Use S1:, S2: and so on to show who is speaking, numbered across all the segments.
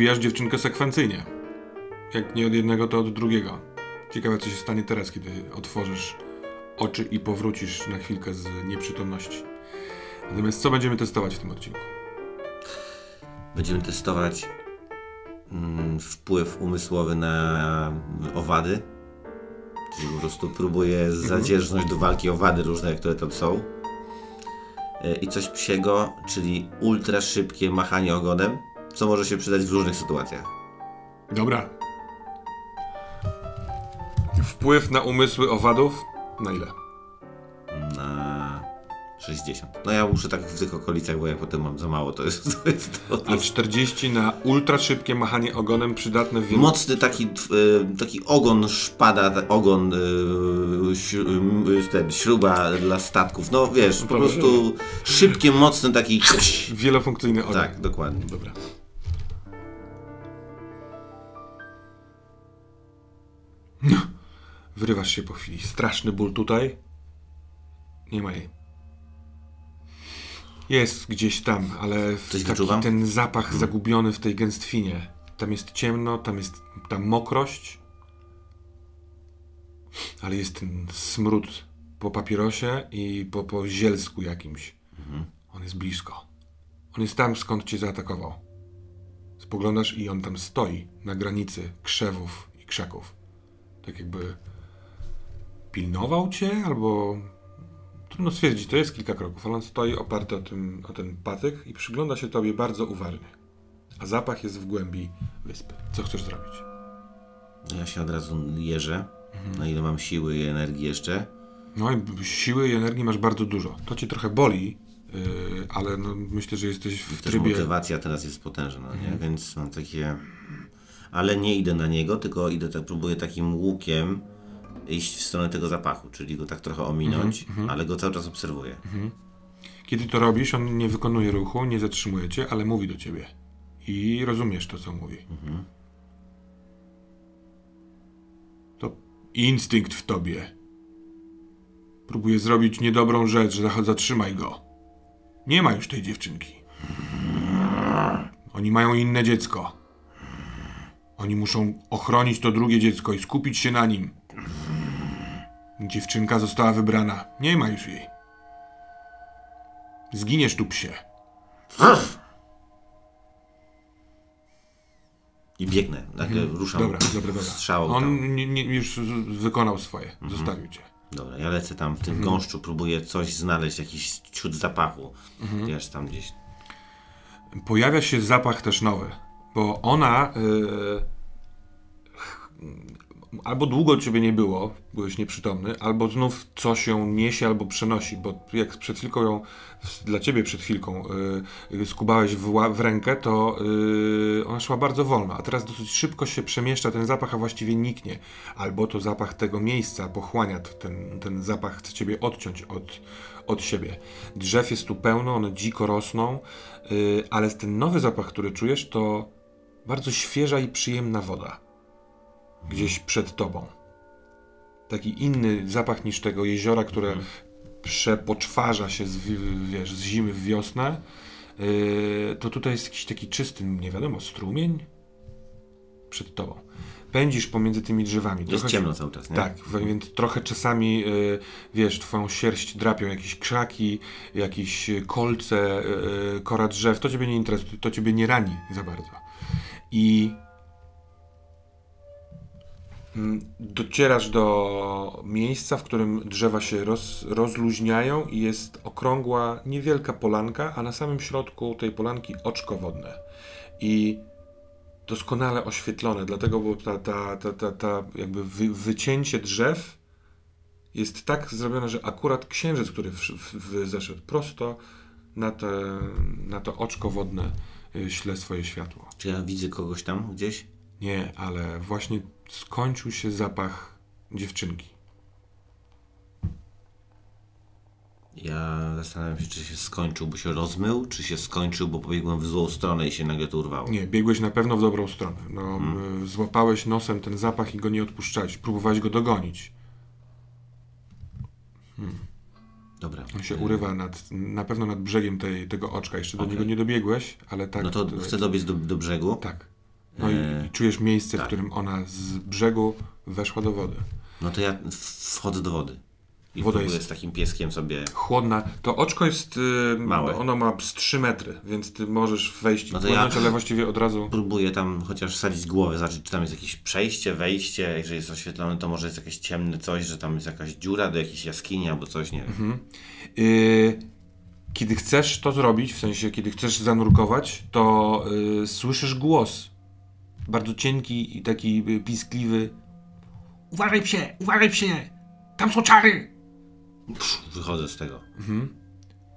S1: Odbijasz dziewczynkę sekwencyjnie. Jak nie od jednego, to od drugiego. Ciekawe, co się stanie teraz, kiedy otworzysz oczy i powrócisz na chwilkę z nieprzytomności. Natomiast co będziemy testować w tym odcinku?
S2: Będziemy testować mm, wpływ umysłowy na owady. Czyli po prostu próbuję zadzierzność do walki owady różne, które tam są. E, I coś psiego, czyli ultra szybkie machanie ogonem, co może się przydać w różnych sytuacjach.
S1: Dobra. Wpływ na umysły owadów? Na ile?
S2: Na 60. No ja muszę tak w tych okolicach, bo ja potem mam za mało, to jest to. Jest to,
S1: A 40 na ultra szybkie machanie ogonem przydatne w wielu...
S2: Mocny taki, y, taki ogon szpada, ogon śru- y, ten, śruba dla statków. No wiesz, po prostu szybkie, mocny taki.
S1: Wielofunkcyjny ogon.
S2: Tak, dokładnie.
S1: Dobra. No. Wyrywasz się po chwili. Straszny ból tutaj. Nie ma jej. Jest gdzieś tam, ale
S2: Coś
S1: taki
S2: wyczuwam?
S1: ten zapach zagubiony w tej gęstwinie. Tam jest ciemno, tam jest ta mokrość, ale jest ten smród po papierosie i po, po zielsku jakimś. On jest blisko. On jest tam, skąd cię zaatakował. Spoglądasz i on tam stoi na granicy krzewów i krzaków. Tak jakby pilnował cię, albo trudno stwierdzić, to jest kilka kroków, ale on stoi oparty o, tym, o ten patyk i przygląda się tobie bardzo uważnie. A zapach jest w głębi wyspy. Co chcesz zrobić?
S2: No Ja się od razu jeżę, na ile mam siły i energii jeszcze.
S1: No i siły i energii masz bardzo dużo. To cię trochę boli, yy, ale no, myślę, że jesteś w
S2: Też
S1: trybie...
S2: motywacja teraz jest potężna, nie? więc mam takie. Ale nie idę na niego, tylko idę tak, próbuję takim łukiem iść w stronę tego zapachu, czyli go tak trochę ominąć, ale go cały czas obserwuję.
S1: Kiedy to robisz, on nie wykonuje ruchu, nie zatrzymuje cię, ale mówi do ciebie. I rozumiesz to, co mówi. To instynkt w tobie. Próbuje zrobić niedobrą rzecz, zatrzymaj go. Nie ma już tej dziewczynki. Oni mają inne dziecko. Oni muszą ochronić to drugie dziecko i skupić się na nim. Dziewczynka została wybrana. Nie ma już jej. Zginiesz tu psie.
S2: I biegnę, nagle ruszam
S1: Dobra, dobra, dobra.
S2: strzałą.
S1: On nie, nie, już wykonał swoje. Zostawił cię.
S2: Dobra, ja lecę tam w tym gąszczu, próbuję coś znaleźć, jakiś ciut zapachu. Wiesz, tam gdzieś.
S1: Pojawia się zapach też nowy, bo ona yy, albo długo ciebie nie było, byłeś nieprzytomny, albo znów coś ją niesie albo przenosi, bo jak przed chwilką ją, dla ciebie przed chwilką yy, skubałeś w, w rękę, to yy, ona szła bardzo wolno, a teraz dosyć szybko się przemieszcza ten zapach, a właściwie niknie. Albo to zapach tego miejsca pochłania ten, ten zapach, chce ciebie odciąć od, od siebie. Drzew jest tu pełno, one dziko rosną, yy, ale ten nowy zapach, który czujesz, to bardzo świeża i przyjemna woda. Gdzieś przed tobą. Taki inny zapach niż tego jeziora, które przepoczwarza się z, wi- wiesz, z zimy w wiosnę. Yy, to tutaj jest jakiś taki czysty, nie wiadomo, strumień przed tobą. Pędzisz pomiędzy tymi drzewami.
S2: Jest
S1: Trochę-
S2: ciemno cały czas, nie?
S1: tak, więc trochę czasami, y, wiesz, twoją sierść drapią jakieś krzaki, jakieś kolce, y, y, kora drzew. To ciebie nie interesuje, to ciebie nie rani za bardzo. I mm, docierasz do miejsca, w którym drzewa się roz, rozluźniają i jest okrągła, niewielka polanka, a na samym środku tej polanki oczko wodne. I doskonale oświetlone, dlatego bo ta, ta, ta, ta, ta jakby wy, wycięcie drzew jest tak zrobione, że akurat księżyc, który w, w, zeszedł prosto na, te, na to oczko wodne śle swoje światło.
S2: Czy ja widzę kogoś tam gdzieś?
S1: Nie, ale właśnie skończył się zapach dziewczynki.
S2: Ja zastanawiam się, czy się skończył, bo się rozmył, czy się skończył, bo pobiegłem w złą stronę i się nagle to urwało.
S1: Nie, biegłeś na pewno w dobrą stronę. No, y, Złapałeś nosem ten zapach i go nie odpuszczałeś. Próbowałeś go dogonić.
S2: Dobra.
S1: On się urywa nad, na pewno nad brzegiem tej, tego oczka. Jeszcze do niego nie dobiegłś, ale tak.
S2: No to
S1: y,
S2: chcę dobiec do, do brzegu.
S1: Tak. No i,
S2: Eee,
S1: i czujesz miejsce, w
S2: tak.
S1: którym ona z brzegu weszła do wody.
S2: No to ja wchodzę do wody. I
S1: Woda jest-
S2: z takim pieskiem sobie...
S1: Chłodna. To oczko jest. Y,
S2: Małe.
S1: Ono ma z 3 metry, więc ty możesz wejść i
S2: No to
S1: płynąć,
S2: ja-
S1: ale właściwie od razu.
S2: Próbuję tam chociaż sadzić głowę, zobaczyć, czy tam jest jakieś przejście, wejście. Jeżeli jest oświetlone, to może jest jakieś ciemne coś, że tam jest jakaś dziura do jakiejś jaskini albo coś, nie wiem.
S1: Mhm. Y, kiedy chcesz to zrobić, w sensie kiedy chcesz zanurkować, to y, słyszysz głos. Bardzo cienki i taki y, piskliwy.
S3: Uważaj psie, uważaj psie! Tam są czary!
S2: Wychodzę z tego.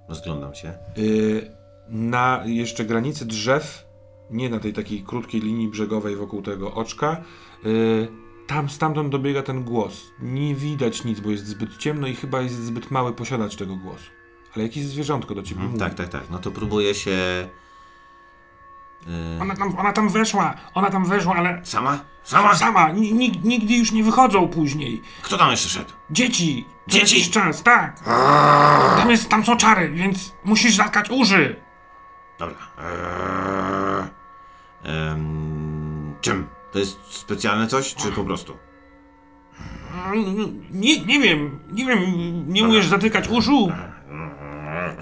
S2: Rozglądam się.
S1: Y, na jeszcze granicy drzew, nie na tej takiej krótkiej linii brzegowej wokół tego oczka, y, tam stamtąd dobiega ten głos. Nie widać nic, bo jest zbyt ciemno i chyba jest zbyt mały posiadacz tego głosu. Ale jakieś zwierzątko do ciebie mówi.
S2: Tak, tak, tak. No to próbuję się... y,
S3: Ona tam, ona tam weszła, ona tam weszła, ale
S2: Sama? Sama?
S3: sama, nig- nigdy już nie wychodzą później.
S2: Kto tam jeszcze szedł?
S3: Dzieci! Co
S2: Dzieci?
S3: jakiś czas, tak. Tam, jest, tam są czary, więc musisz zatkać uszy.
S2: Dobra. Eee, em, czym? To jest specjalne coś, czy po prostu?
S3: Nie, nie wiem, nie wiem, nie umiesz zatykać uszu?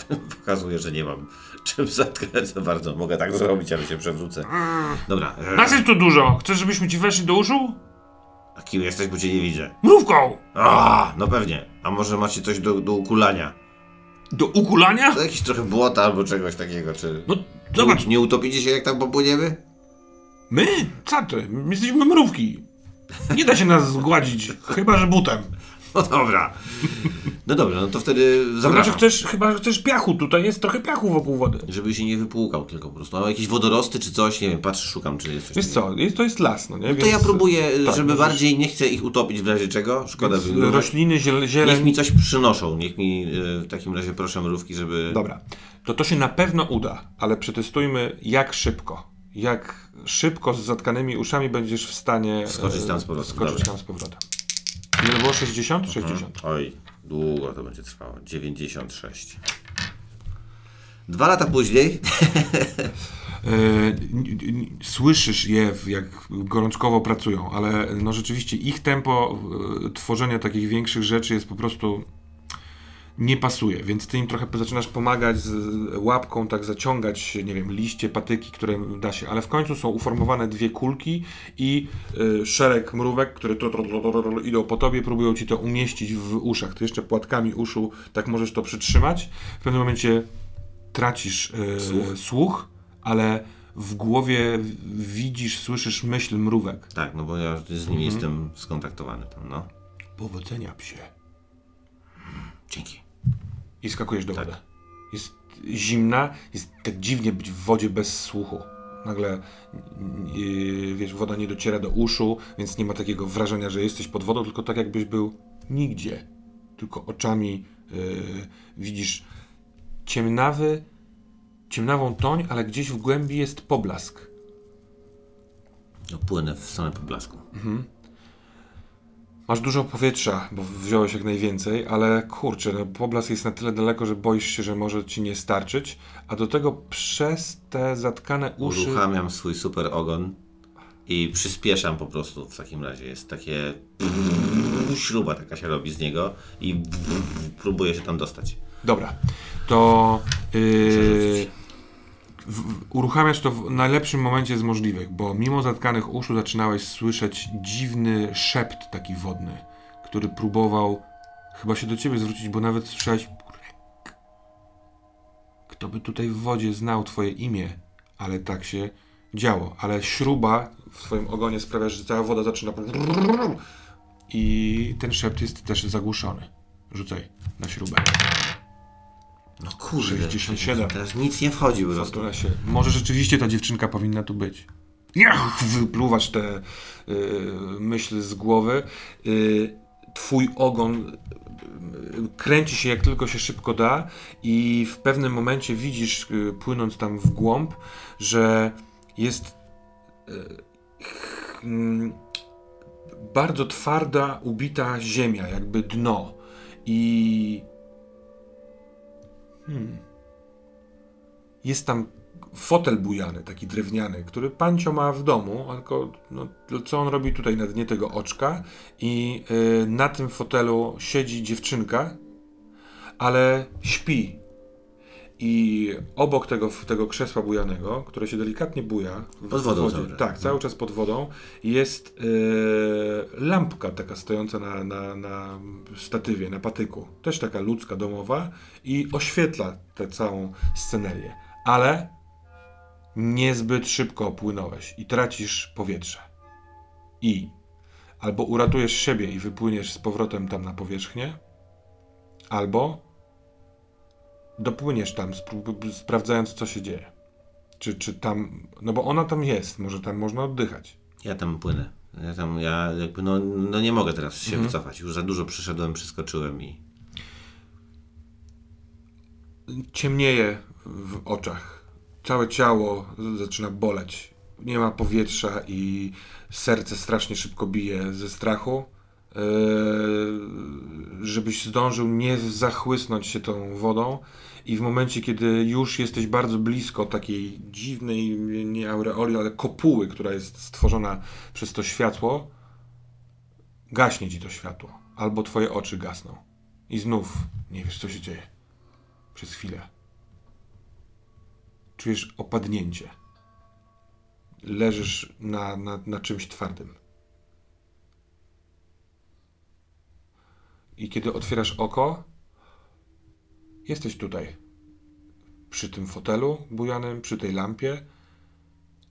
S2: Pokazuję, że nie mam czym zatkać za bardzo. Mogę tak zrobić, ale się przewrócę. Dobra.
S3: Nas jest tu dużo. Chcesz, żebyśmy ci weszli do uszu?
S2: a kim jesteś, bo cię nie widzę?
S3: Mrówką!
S2: A, no pewnie. A może macie coś do, do ukulania?
S3: Do ukulania?
S2: To jakieś trochę błota albo czegoś takiego, czy...
S3: No, zobacz,
S2: Nie, nie utopicie się, jak tam popłyniemy?
S3: my? Co ty? My jesteśmy mrówki. Nie da się nas zgładzić, chyba że butem.
S2: No dobra. No dobra, no to wtedy zapraszam.
S3: chcesz, chyba że chcesz piachu, tutaj jest trochę piachu wokół wody.
S2: Żeby się nie wypłukał tylko po prostu. A jakieś wodorosty czy coś, nie wiem, patrzę, szukam, czy jest coś
S1: Wiesz co, jest, to jest las, no nie?
S2: To ja próbuję,
S1: tak,
S2: żeby bardziej, nie chcę ich utopić w razie czego, szkoda
S1: Więc
S2: by
S1: rośliny, ziel,
S2: Niech
S1: zieleń...
S2: mi coś przynoszą, niech mi y, w takim razie proszę mrówki, żeby...
S1: Dobra, to to się na pewno uda, ale przetestujmy jak szybko. Jak szybko z zatkanymi uszami będziesz w stanie...
S2: Skoczyć
S1: e,
S2: tam z powrotem,
S1: Skoczyć tam z powrotem. Ile było? 60? 60.
S2: Oj, długo to będzie trwało. 96. Dwa lata później,
S1: E, słyszysz je, jak gorączkowo pracują, ale no rzeczywiście ich tempo e, tworzenia takich większych rzeczy jest po prostu nie pasuje, więc ty im trochę zaczynasz pomagać z łapką, tak zaciągać, nie wiem, liście, patyki, które da się, ale w końcu są uformowane dwie kulki i y, szereg mrówek, które tru- tru- tru- idą po tobie, próbują ci to umieścić w uszach. Ty jeszcze płatkami uszu tak możesz to przytrzymać. W pewnym momencie tracisz y,
S2: Słuch.
S1: słuch, ale w głowie widzisz, słyszysz myśl mrówek.
S2: tak, no bo ja z
S1: Mhm.
S2: nimi jestem skontaktowany tam, no.
S1: Powodzenia, psie.
S2: Dzięki.
S1: I skakujesz do
S2: Tak.
S1: wody. Jest zimna, jest tak dziwnie być w wodzie bez słuchu. Nagle yy, wiesz, woda nie dociera do uszu, więc nie ma takiego wrażenia, że jesteś pod wodą, tylko tak jakbyś był nigdzie. Tylko oczami yy, widzisz ciemnawy, ciemnawą toń, ale gdzieś w głębi jest poblask.
S2: No płynę w stronę poblasku.
S1: Masz dużo powietrza, bo wziąłeś jak najwięcej, ale kurczę, no, poblask jest na tyle daleko, że boisz się, że może ci nie starczyć, a do tego przez te zatkane uszy...
S2: Uruchamiam swój super ogon i przyspieszam po prostu w takim razie. Jest takie... Śruba taka się robi z niego i próbuję się tam dostać.
S1: Dobra, to yy, uruchamiasz to w najlepszym momencie z możliwych, bo mimo zatkanych uszu zaczynałeś słyszeć dziwny szept taki wodny, który próbował chyba się do ciebie zwrócić, bo nawet słyszałeś. Kto by tutaj w wodzie znał twoje imię, ale tak się działo. Ale śruba w twoim ogonie sprawia, że cała woda zaczyna i ten szept jest też zagłuszony. Rzucaj na śrubę.
S2: No kurde.
S1: 67.
S2: Teraz nic nie wchodzi po prostu.
S1: Może rzeczywiście ta dziewczynka powinna tu być.
S3: Ja!
S1: Wypluwasz tę y, myśl z głowy. Y, twój ogon y, kręci się jak tylko się szybko da i w pewnym momencie widzisz, y, płynąc tam w głąb, że jest y, mm, bardzo twarda, ubita ziemia, jakby dno. I hmm, jest tam fotel bujany, taki drewniany, który pancio ma w domu, tylko no, co on robi tutaj na dnie tego oczka i y, na tym fotelu siedzi dziewczynka, ale śpi. I obok tego, tego krzesła bujanego, które się delikatnie buja,
S2: Pod wodą cały czas.
S1: tak, cały czas pod wodą, jest y, lampka taka stojąca na, na, na statywie, na patyku. Też taka ludzka, domowa i oświetla tę całą scenerię. Ale niezbyt szybko opłynąłeś i tracisz powietrze. I albo uratujesz siebie i wypłyniesz z powrotem tam na powierzchnię, albo dopłyniesz tam, sprawdzając co się dzieje. Czy, czy tam, no bo ona tam jest, może tam można oddychać.
S2: Ja tam płynę. Ja tam, ja jakby, no, no nie mogę teraz się wycofać. Już za dużo przyszedłem, przeskoczyłem i...
S1: Ciemnieje w oczach. Całe ciało zaczyna boleć. Nie ma powietrza i serce strasznie szybko bije ze strachu. Eee, żebyś zdążył nie zachłysnąć się tą wodą i w momencie, kiedy już jesteś bardzo blisko takiej dziwnej, nie aureoli, ale kopuły, która jest stworzona przez to światło, gaśnie ci to światło. Albo twoje oczy gasną. I znów nie wiesz, co się dzieje. Przez chwilę. Czujesz opadnięcie. Leżysz na, na, na czymś twardym. I kiedy otwierasz oko, jesteś tutaj. Przy tym fotelu bujanym, przy tej lampie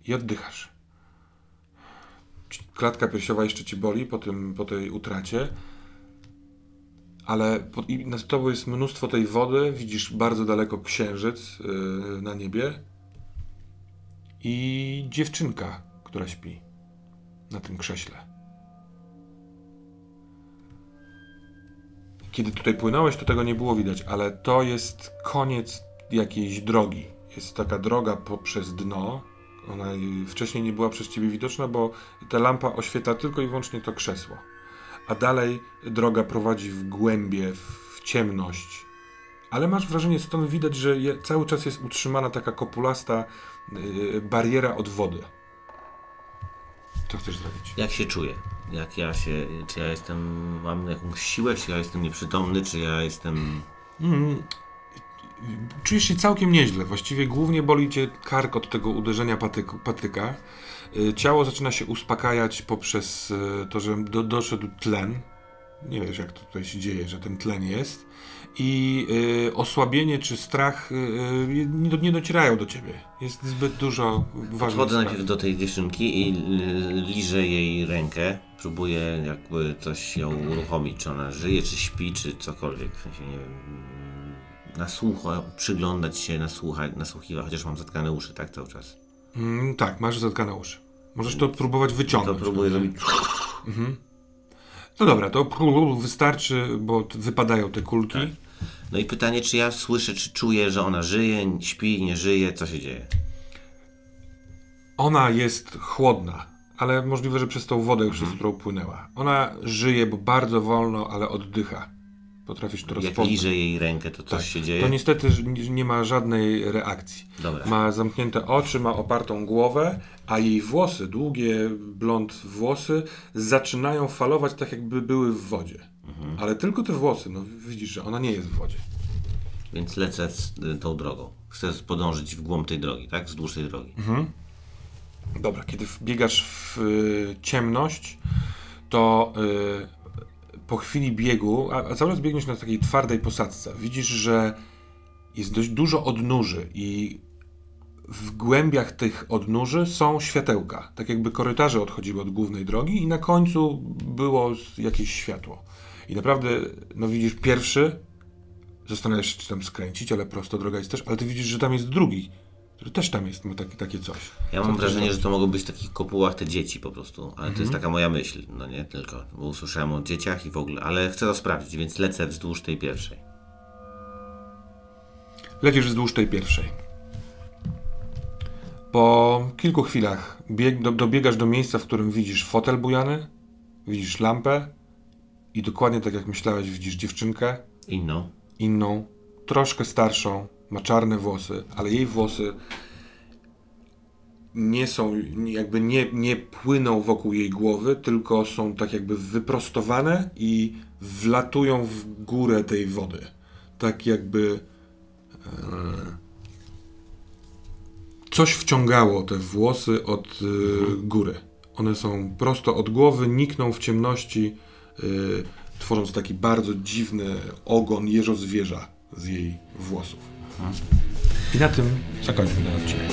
S1: i oddychasz. Klatka piersiowa jeszcze ci boli po, tym, po tej utracie, ale po, i nad tobą jest mnóstwo tej wody, widzisz bardzo daleko księżyc yy, na niebie i dziewczynka, która śpi na tym krześle. Kiedy tutaj płynąłeś, to tego nie było widać, ale to jest koniec jakiejś drogi. Jest taka droga poprzez dno. Ona y, wcześniej nie była przez ciebie widoczna, bo ta lampa oświetla tylko i wyłącznie to krzesło. A dalej droga prowadzi w głębie, w ciemność. Ale masz wrażenie, stąd widać, że cały czas jest utrzymana taka kopulasta yy, bariera od wody. Co chcesz zrobić?
S2: Jak się czuję? Jak ja się, czy ja jestem, mam jakąś siłę, czy ja jestem nieprzytomny, czy ja jestem...
S1: Mm, czujesz się całkiem nieźle. Właściwie głównie boli cię kark od tego uderzenia patyku, patyka. Y, Ciało zaczyna się uspokajać poprzez y, to, że do, doszedł tlen. Nie wiesz, jak to tutaj się dzieje, że ten tlen jest. I y, osłabienie czy strach y, y, nie, nie docierają do ciebie. Jest zbyt dużo ważnych
S2: Podchodzę
S1: spraw.
S2: najpierw do tej dziewczynki i y, liżę jej rękę. Próbuję jakby coś ją uruchomić, czy ona żyje, czy śpi, czy cokolwiek. W sensie, nie wiem, nasłucha, przyglądać się, nasłuchać, nasłuchiwać, chociaż mam zatkane uszy, tak, cały czas.
S1: Mm, tak, masz zatkane uszy. Możesz to próbować
S2: To
S1: wyciągnąć.
S2: próbuję zrobić...
S1: No dobra, to wystarczy, bo wypadają te kulki.
S2: No i pytanie, czy ja słyszę, czy czuję, że ona żyje, śpi, nie żyje, co się dzieje?
S1: Ona jest chłodna, ale możliwe, że przez tą wodę, przez którą płynęła. Ona żyje, bo bardzo wolno, ale oddycha. Potrafisz to
S2: Jak
S1: rozpoznać.
S2: liżę jej rękę, to coś się dzieje?
S1: To niestety nie- ma żadnej reakcji.
S2: Dobra.
S1: Ma zamknięte oczy, ma opartą głowę, a jej włosy, długie blond włosy, zaczynają falować tak, jakby były w wodzie.
S2: Mhm.
S1: Ale tylko te włosy, no widzisz, że ona nie jest w wodzie.
S2: Więc lecę z, y, tą drogą. Chcę podążyć w głąb tej drogi, tak? Wzdłuż tej drogi.
S1: Dobra, kiedy biegasz w y, ciemność, to y, po chwili biegu, a, a cały czas biegniesz na takiej twardej posadzce, widzisz, że jest dość dużo odnóży i w głębiach tych odnóży są światełka. Tak jakby korytarze odchodziły od głównej drogi i na końcu było jakieś światło. I naprawdę, no widzisz pierwszy, zastanawiasz się, czy tam skręcić, ale prosto droga jest też, ale ty widzisz, że tam jest drugi. Że też tam jest ma takie, takie coś.
S2: Ja mam
S1: Co-
S2: wrażenie, że to mogą być w takich kopułach te dzieci po prostu, ale to
S1: Mhm.
S2: jest taka moja myśl, no nie tylko, bo usłyszałem o dzieciach i w ogóle, ale chcę to sprawdzić, więc lecę wzdłuż tej pierwszej.
S1: Lecisz wzdłuż tej pierwszej. Po kilku chwilach bieg, do, dobiegasz do miejsca, w którym widzisz fotel bujany, widzisz lampę i dokładnie tak jak myślałeś, widzisz dziewczynkę,
S2: Inną.
S1: inną, troszkę starszą, ma czarne włosy, ale jej włosy nie są, jakby nie, nie płyną wokół jej głowy, tylko są tak jakby wyprostowane i wlatują w górę tej wody. Tak jakby e, coś wciągało te włosy od e, góry. One są prosto od głowy, nikną w ciemności, e, tworząc taki bardzo dziwny ogon jeżozwierza z jej włosów. I na tym zakończmy ten odcinek.